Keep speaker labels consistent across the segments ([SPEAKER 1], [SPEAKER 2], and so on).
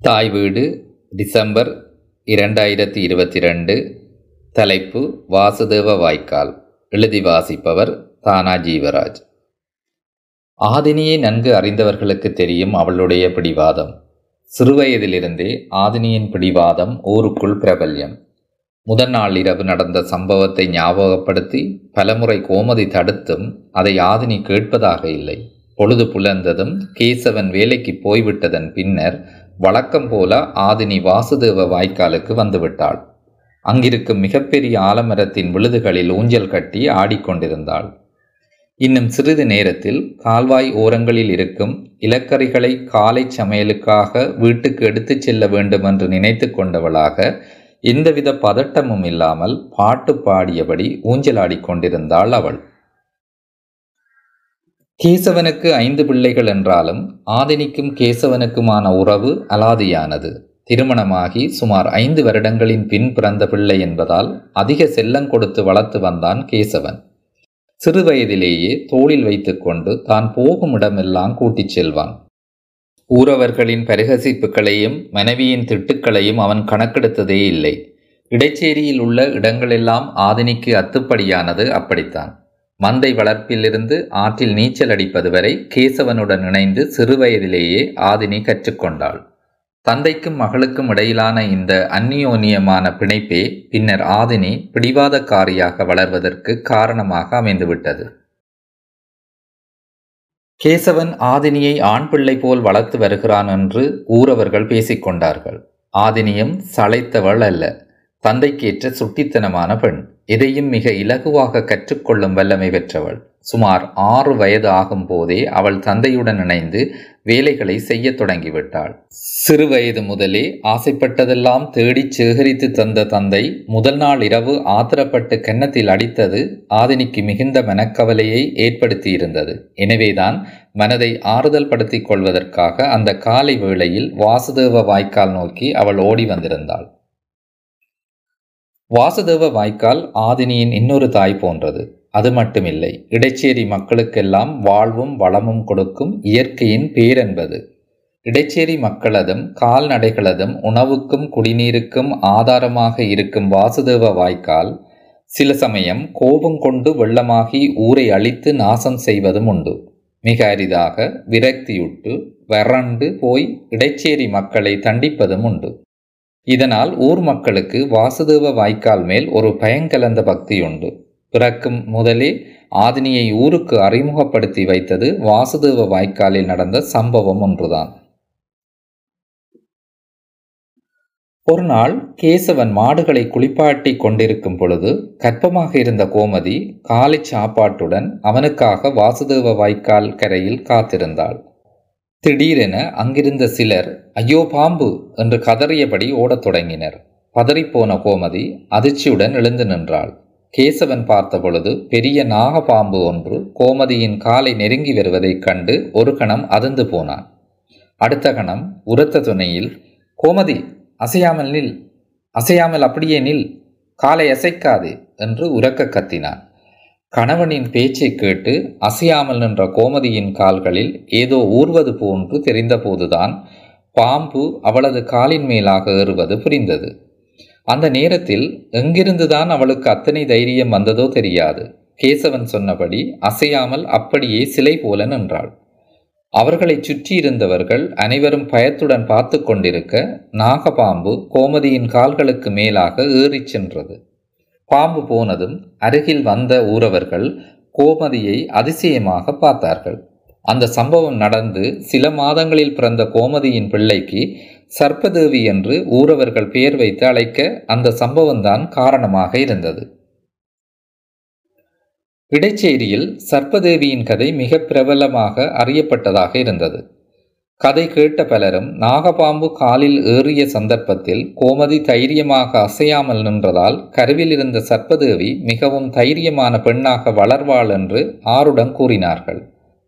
[SPEAKER 1] தாய் வீடு டிசம்பர் இரண்டாயிரத்தி இருபத்தி ரெண்டு தலைப்பு வாசுதேவ வாய்க்கால். எழுதி வாசிப்பவர் தானா ஜீவராஜ். ஆதினியை நன்கு அறிந்தவர்களுக்கு தெரியும் அவளுடைய பிடிவாதம். சிறுவயதிலிருந்தே ஆதினியின் பிடிவாதம் ஊருக்குள் பிரபல்யம். முதல் நாள் இரவு நடந்த சம்பவத்தை ஞாபகப்படுத்தி பலமுறை கோமதி தடுத்தும் அதை ஆதினி கேட்பதாக இல்லை. பொழுது புலர்ந்ததும் கேசவன் வேலைக்கு போய்விட்டதன் பின்னர் வழக்கம் போல ஆதினி வாசுதேவ வாய்க்காலுக்கு வந்துவிட்டாள். அங்கிருக்கும் மிகப்பெரிய ஆலமரத்தின் விழுதுகளில் ஊஞ்சல் கட்டி ஆடிக்கொண்டிருந்தாள். இன்னும் சிறிது நேரத்தில் கால்வாய் ஓரங்களில் இருக்கும் இலக்கறிகளை காலை சமையலுக்காக வீட்டுக்கு எடுத்துச் செல்ல வேண்டும் என்று நினைத்து கொண்டவளாக எந்தவித பதட்டமும் இல்லாமல் பாட்டு பாடியபடி ஊஞ்சலாடிக் கொண்டிருந்தாள் அவள். கேசவனுக்கு ஐந்து பிள்ளைகள் என்றாலும் ஆதினிக்கும் கேசவனுக்குமான உறவு அலாதியானது. திருமணமாகி சுமார் ஐந்து வருடங்களின் பின் பிறந்த பிள்ளை என்பதால் அதிக செல்லம் கொடுத்து வளர்த்து வந்தான் கேசவன். சிறு வயதிலேயே தோளில் வைத்துக்கொண்டு தான் போகும் இடமெல்லாம் கூட்டிச் செல்வான். ஊரவர்களின் பரிகசிப்புகளையும் மனைவியின் திட்டுக்களையும் அவன் கணக்கெடுத்ததே இல்லை. இடைச்சேரியில் உள்ள இடங்களெல்லாம் ஆதினிக்கு அத்துப்படியானது அப்படித்தான். மந்தை வளர்ப்பிலிருந்து ஆற்றில் நீச்சல் அடிப்பது வரை கேசவனுடன் இணைந்து சிறுவயதிலேயே ஆதினி கற்றுக்கொண்டாள். தந்தைக்கும் மகளுக்கும் இடையிலான இந்த அந்நியோன்யமான பிணைப்பே பின்னர் ஆதினி பிடிவாதக்காரியாக வளர்வதற்கு காரணமாக அமைந்துவிட்டது. கேசவன் ஆதினியை ஆண் பிள்ளை போல் வளர்த்து வருகிறான் என்று ஊரவர்கள் பேசிக்கொண்டார்கள். ஆதினியும் சளைத்தவள் அல்ல. தந்தைக்கேற்ற சுட்டித்தனமான பெண். எதையும் மிக இலகுவாக கற்றுக்கொள்ளும் வல்லமை பெற்றவள். சுமார் ஆறு வயது ஆகும் போதே அவள் தந்தையுடன் இணைந்து வேலைகளை செய்ய தொடங்கிவிட்டாள். சிறு வயது முதலே ஆசைப்பட்டதெல்லாம் தேடி சேகரித்து தந்த தந்தை முதல் நாள் இரவு ஆத்திரப்பட்டு கன்னத்தில் அடித்தது ஆதினிக்கு மிகுந்த மனக்கவலையை ஏற்படுத்தியிருந்தது. எனவேதான் மனதை ஆறுதல் படுத்திக் கொள்வதற்காக அந்த காலை வேளையில் வாசுதேவ வாய்க்கால் நோக்கி அவள் ஓடி வந்திருந்தாள். வாசுதேவ வாய்க்கால் ஆதினியின் இன்னொரு தாய் போன்றது. அது மட்டுமில்லை இடைச்சேரி மக்களுக்கெல்லாம் வாழ்வும் வளமும் கொடுக்கும் இயற்கையின் பேரென்பது. இடைச்சேரி மக்களதும் கால்நடைகளதும் உணவுக்கும் குடிநீருக்கும் ஆதாரமாக இருக்கும் வாசுதேவ வாய்க்கால் சில சமயம் கோபம் கொண்டு வெள்ளமாகி ஊரை அழித்து நாசம் செய்வதும் உண்டு. மிக அரிதாக விரக்தியுட்டு வறண்டு போய் இடைச்சேரி மக்களை தண்டிப்பதும் உண்டு. இதனால் ஊர் மக்களுக்கு வாசுதேவ வாய்க்கால் மேல் ஒரு பயங்கலந்த பக்தி உண்டு பிறக்கும் முதலே ஆதினியை ஊருக்கு அறிமுகப்படுத்தி வைத்தது வாசுதேவ வாய்க்காலில் நடந்த சம்பவம் ஒன்றுதான். ஒரு நாள் கேசவன் மாடுகளை குளிப்பாட்டி கொண்டிருக்கும் பொழுது கற்பமாக இருந்த கோமதி காலை சாப்பாட்டுடன் அவனுக்காக வாசுதேவ வாய்க்கால் கரையில் காத்திருந்தாள். திடீரென அங்கிருந்த சிலர் ஐயோ பாம்பு! என்று கதறியபடி ஓடத் தொடங்கினர். பதறிப்போன கோமதி அதிர்ச்சியுடன் எழுந்து நின்றாள். கேசவன் பார்த்தபொழுது பெரிய நாகபாம்பு ஒன்று கோமதியின் காலை நெருங்கி வருவதைக் கண்டு ஒரு கணம் அதிர்ந்து போனான். அடுத்த கணம் உரத்த துணையில் கோமதி அசையாமல் நில். அசையாமல் அப்படியே நில். காலை அசைக்காதே என்று உரக்க கத்தினான். கணவனின் பேச்சை கேட்டு அசையாமல் நின்ற கோமதியின் கால்களில் ஏதோ ஊர்வது போன்று தெரிந்தபோதுதான் பாம்பு அவளது காலின் மேலாக ஏறுவது புரிந்தது. அந்த நேரத்தில் எங்கிருந்துதான் அவளுக்கு அத்தனை தைரியம் வந்ததோ தெரியாது. கேசவன் சொன்னபடி அசையாமல் அப்படியே சிலை போல நின்றாள். அவர்களை சுற்றியிருந்தவர்கள் அனைவரும் பயத்துடன் பார்த்து கொண்டிருக்க நாகபாம்பு கோமதியின் கால்களுக்கு மேலாக ஏறிச் சென்றது. பாம்பு போனதும் அருகில் வந்த ஊரவர்கள் கோமதியை அதிசயமாக பார்த்தார்கள். அந்த சம்பவம் நடந்து சில மாதங்களில் பிறந்த கோமதியின் பிள்ளைக்கு சர்ப்பதேவி என்று ஊரவர்கள் பெயர் வைத்து அழைக்க அந்த சம்பவம்தான் காரணமாக இருந்தது. இடைச்சேரியில் சர்ப்பதேவியின் கதை மிக பிரபலமாக அறியப்பட்டதாக இருந்தது. கதை கேட்ட பலரும் நாகபாம்பு காலில் ஏறிய சந்தர்ப்பத்தில் கோமதி தைரியமாக அசையாமல் நின்றதால் கருவில் இருந்த சர்ப்பதேவி மிகவும் தைரியமான பெண்ணாக வளர்வாள் என்று ஆருடன் கூறினார்கள்.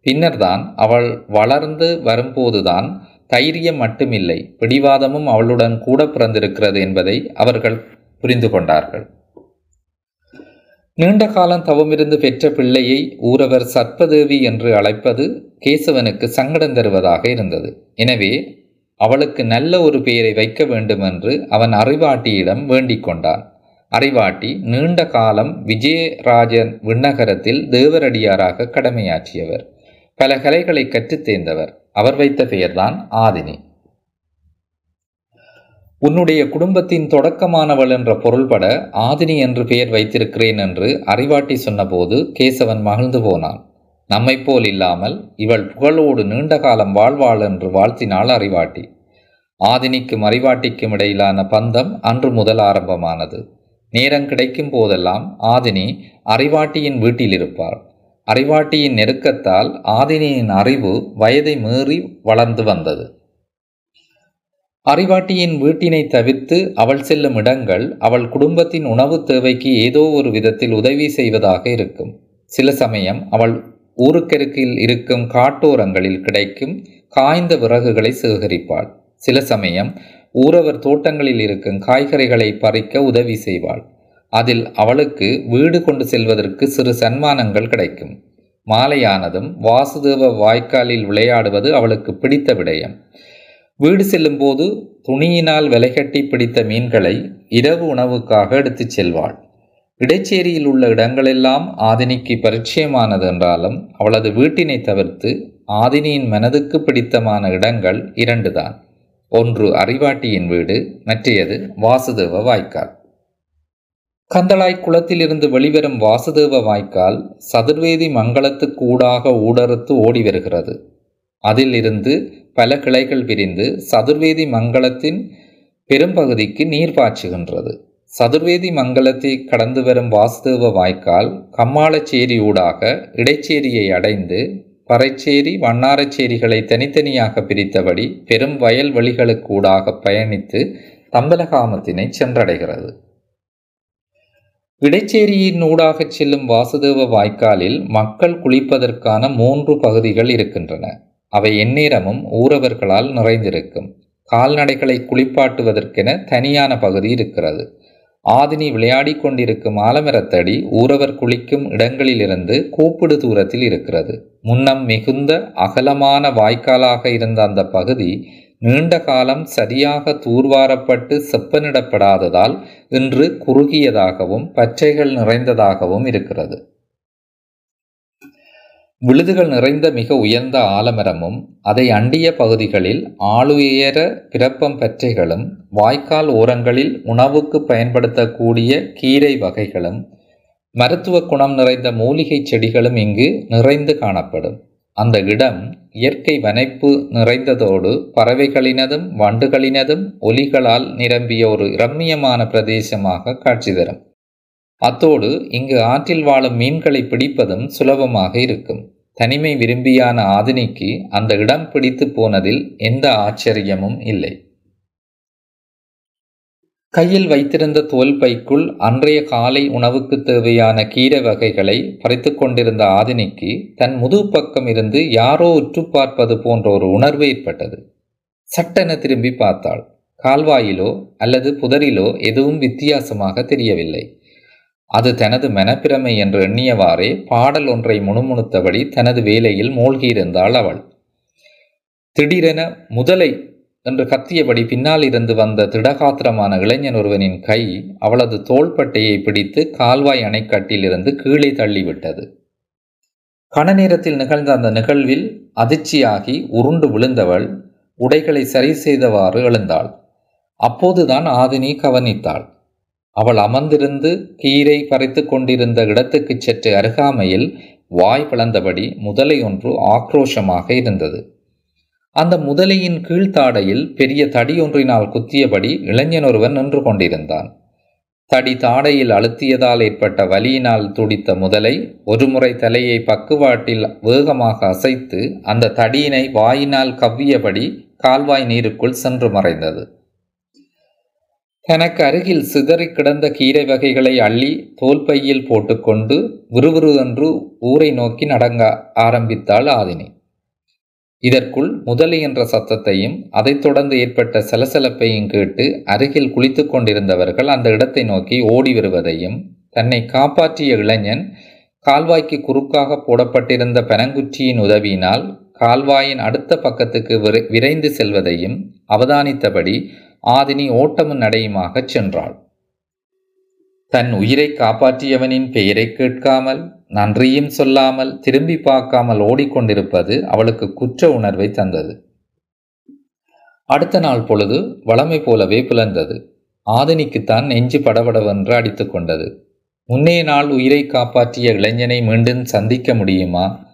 [SPEAKER 1] பின்னர்தான் அவள் வளர்ந்து வரும்போதுதான் தைரியம் மட்டுமில்லை பிடிவாதமும் அவளுடன் கூட பிறந்திருக்கிறது என்பதை அவர்கள் புரிந்து கொண்டார்கள். நீண்ட காலம் தவமிருந்து பெற்ற பிள்ளையை ஊரவர் சர்ப்பதேவி என்று அழைப்பது கேசவனுக்கு சங்கடம் தருவதாக இருந்தது. எனவே அவளுக்கு நல்ல ஒரு பெயரை வைக்க வேண்டும் என்று அவன் அறிவாட்டியிடம் வேண்டிக் கொண்டான். அறிவாட்டி நீண்ட காலம் விஜயராஜன் விண்ணகரத்தில் தேவரடியாராக கடமையாற்றியவர். பல கலைகளை கற்றுத் தேர்ந்தவர். அவர் வைத்த பெயர்தான் ஆதினி. உன்னுடைய குடும்பத்தின் தொடக்கமானவள் என்ற பொருள்பட ஆதினி என்று பெயர் வைத்திருக்கிறேன் என்று அறிவாட்டி சொன்னபோது கேசவன் மகிழ்ந்து போனான். நம்மை போல் இல்லாமல் இவள் புகழோடு நீண்ட காலம் வாழ்வாள் என்று வாழ்த்தினாள் அறிவாட்டி. ஆதினிக்கும் அறிவாட்டிக்கும் இடையிலான பந்தம் அன்று முதல் ஆரம்பமானது. நேரம் கிடைக்கும் போதெல்லாம் ஆதினி அறிவாட்டியின் வீட்டில் இருப்பாள் அறிவாட்டியின் நெருக்கத்தால் ஆதினியின் அறிவு வயதை மீறி வளர்ந்து வந்தது. அறிவாட்டியின் வீட்டினை தவிர்த்து அவள் செல்லும் இடங்கள் அவள் குடும்பத்தின் உணவு தேவைக்கு ஏதோ ஒரு விதத்தில் உதவி செய்வதாக இருக்கும். சில சமயம் அவள் ஊருக்கருக்கில் இருக்கும் காட்டோரங்களில் கிடைக்கும் காய்ந்த விறகுகளை சேகரிப்பாள். சில சமயம் ஊரவர் தோட்டங்களில் இருக்கும் காய்கறிகளை பறிக்க உதவி செய்வாள். அதில் அவளுக்கு வீடு கொண்டு செல்வதற்கு சிறு சன்மானங்கள் கிடைக்கும். மாலையானதும் வாசுதேவ வாய்க்காலில் விளையாடுவது அவளுக்கு பிடித்த விடயம். வீடு செல்லும்போது துணியினால் விலைகட்டி பிடித்த மீன்களை இரவு உணவுக்காக எடுத்துச் செல்வாள். இடைச்சேரியில் உள்ள இடங்களெல்லாம் ஆதினிக்கு பரிச்சயமானது என்றாலும் அவளது வீட்டினை தவிர்த்து ஆதினியின் மனதுக்கு பிடித்தமான இடங்கள் இரண்டுதான். ஒன்று அறிவாட்டியின் வீடு மற்றையது வாசுதேவ வாய்க்கால். கந்தளாய் குளத்திலிருந்து வெளிவரும் வாசுதேவ வாய்க்கால் சதுர்வேதி மங்களத்துக்கு ஊடாக ஊடறுத்து ஓடி வருகிறது. அதில் இருந்து பல கிளைகள் பிரிந்து சதுர்வேதி மங்களத்தின் பெரும்பகுதிக்கு நீர் பாய்ச்சுகின்றது. சதுர்வேதி மங்கலத்தை கடந்து வரும் வாசுதேவ வாய்க்கால் கம்மாளச்சேரி ஊடாக இடைச்சேரியை அடைந்து பறைச்சேரி வண்ணாரச்சேரிகளை தனித்தனியாக பிரித்தபடி பெரும் வயல் வெளிகளுக்கு ஊடாக பயணித்து தம்பலகாமத்தினை சென்றடைகிறது. இடைச்சேரியின் ஊடாக செல்லும் வாசுதேவ வாய்க்காலில் மக்கள் குளிப்பதற்கான மூன்று பகுதிகள் இருக்கின்றன. அவை எந்நேரமும் ஊரவர்களால் நிறைந்திருக்கும். கால்நடைகளை குளிப்பாட்டுவதற்கென தனியான பகுதி இருக்கிறது. ஆதினி விளையாடி கொண்டிருக்கும் ஆலமரத்தடி ஊரவர் குளிக்கும் இடங்களிலிருந்து கூப்பிடு தூரத்தில் இருக்கிறது. முன்னம் மிகுந்த அகலமான வாய்க்காலாக இருந்த அந்த பகுதி நீண்ட காலம் சரியாக தூர்வாரப்பட்டு செப்பனிடப்படாததால் இன்று குறுகியதாகவும் பச்சைகள் நிறைந்ததாகவும் இருக்கிறது. விழுதுகள் நிறைந்த மிக உயர்ந்த ஆலமரமும் அதை அண்டிய பகுதிகளில் ஆளுயர பிறப்பம் பற்றைகளும் வாய்க்கால் ஓரங்களில் உணவுக்கு பயன்படுத்தக்கூடிய கீரை வகைகளும் மருத்துவ குணம் நிறைந்த மூலிகை செடிகளும் இங்கு நிறைந்து காணப்படும். அந்த இடம் இயற்கை வனைப்பு நிறைந்ததோடு பறவைகளினதும் வண்டுகளினதும் ஒலிகளால் நிரம்பிய ஒரு ரம்மியமான பிரதேசமாக காட்சி தரும். அத்தோடு இங்கு ஆற்றில் வாழும் மீன்களை பிடிப்பதும் சுலபமாக இருக்கும். தனிமை விரும்பியான ஆதினிக்கு அந்த இடம் பிடித்து போனதில் எந்த ஆச்சரியமும் இல்லை. கையில் வைத்திருந்த தோல் பைக்குள் அன்றைய காலை உணவுக்கு தேவையான கீரை வகைகளை பறித்து கொண்டிருந்த ஆதினிக்கு தன் முதுபக்கம் இருந்து யாரோ உற்று பார்ப்பது போன்ற ஒரு உணர்வு ஏற்பட்டது. சட்டென திரும்பி பார்த்தாள். கால்வாயிலோ அல்லது புதரிலோ எதுவும் வித்தியாசமாக தெரியவில்லை. அது தனது மனப்பிரமை என்று எண்ணியவாறே பாடல் ஒன்றை முணுமுணுத்தபடி தனது வேலையில் மூழ்கியிருந்தாள் அவள். திடீரென முதலை என்று கத்தியபடி பின்னால் இருந்து வந்த திடகாத்திரமான இளைஞன் ஒருவனின் கை அவளது தோள்பட்டையை பிடித்து கால்வாய் அணைக்கட்டிலிருந்து கீழே தள்ளிவிட்டது. கன நேரத்தில் நிகழ்ந்த அந்த நிகழ்வில் அதிர்ச்சியாகி உருண்டு விழுந்தவள் உடைகளை சரி செய்தவாறு எழுந்தாள். அப்போதுதான் ஆதினி கவனித்தாள். அவள் அமர்ந்திருந்து கீரை பறித்து கொண்டிருந்த இடத்துக்கு சற்று அருகாமையில் வாய் பிளந்தபடி முதலை ஒன்று ஆக்ரோஷமாக இருந்தது. அந்த முதலையின் கீழ்த்தாடையில் பெரிய தடி ஒன்றினால் குத்தியபடி இளைஞன் ஒருவன் நின்று கொண்டிருந்தான். தடி தாடையில் அழுத்தியதால் ஏற்பட்ட வலியினால் துடித்த முதலை ஒருமுறை தலையை பக்குவாட்டில் வேகமாக அசைத்து அந்த தடியினை வாயினால் கவ்வியபடி கால்வாய் நீருக்குள் சென்று மறைந்தது. தனக்கு அருகில் சிதறி கிடந்த கீரை வகைகளை அள்ளி தோல்பையில் போட்டுக்கொண்டு விறுவிறு என்று ஊரை நோக்கி நடங்க ஆரம்பித்தாள் ஆதினி. இதற்குள் முதலி என்ற சத்தத்தையும் அதைத் தொடர்ந்து ஏற்பட்ட சலசலப்பையும் கேட்டு அருகில் குளித்து கொண்டிருந்தவர்கள் அந்த இடத்தை நோக்கி ஓடி வருவதையும் தன்னை காப்பாற்றிய இளைஞன் கால்வாய்க்கு குறுக்காக போடப்பட்டிருந்த பனங்குச்சியின் உதவியினால் கால்வாயின் அடுத்த பக்கத்துக்கு விரை- விரைந்து செல்வதையும் அவதானித்தபடி ஆதினி ஓட்டமும் நடையுமாகச் சென்றாள். தன் உயிரை காப்பாற்றியவனின் பெயரை கேட்காமல் நன்றியும் சொல்லாமல் திரும்பி பார்க்காமல் ஓடிக்கொண்டிருப்பது அவளுக்கு குற்ற உணர்வை தந்தது. அடுத்த நாள் பொழுது வளமை போலவே புலர்ந்தது ஆதினிக்குத்தான் நெஞ்சு படபடவென்று அடித்து கொண்டது. முன்னைய நாள் உயிரை காப்பாற்றிய இளைஞனை மீண்டும் சந்திக்க முடியுமா?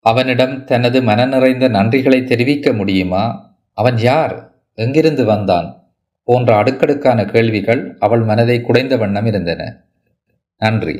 [SPEAKER 1] அவனிடம் தனது மன நிறைந்த நன்றிகளை தெரிவிக்க முடியுமா? அவன் யார்? எங்கிருந்து வந்தான்? போன்ற அடுக்கடுக்கான கேள்விகள் அவள் மனதை குடைந்த வண்ணம் இருந்தன. நன்றி.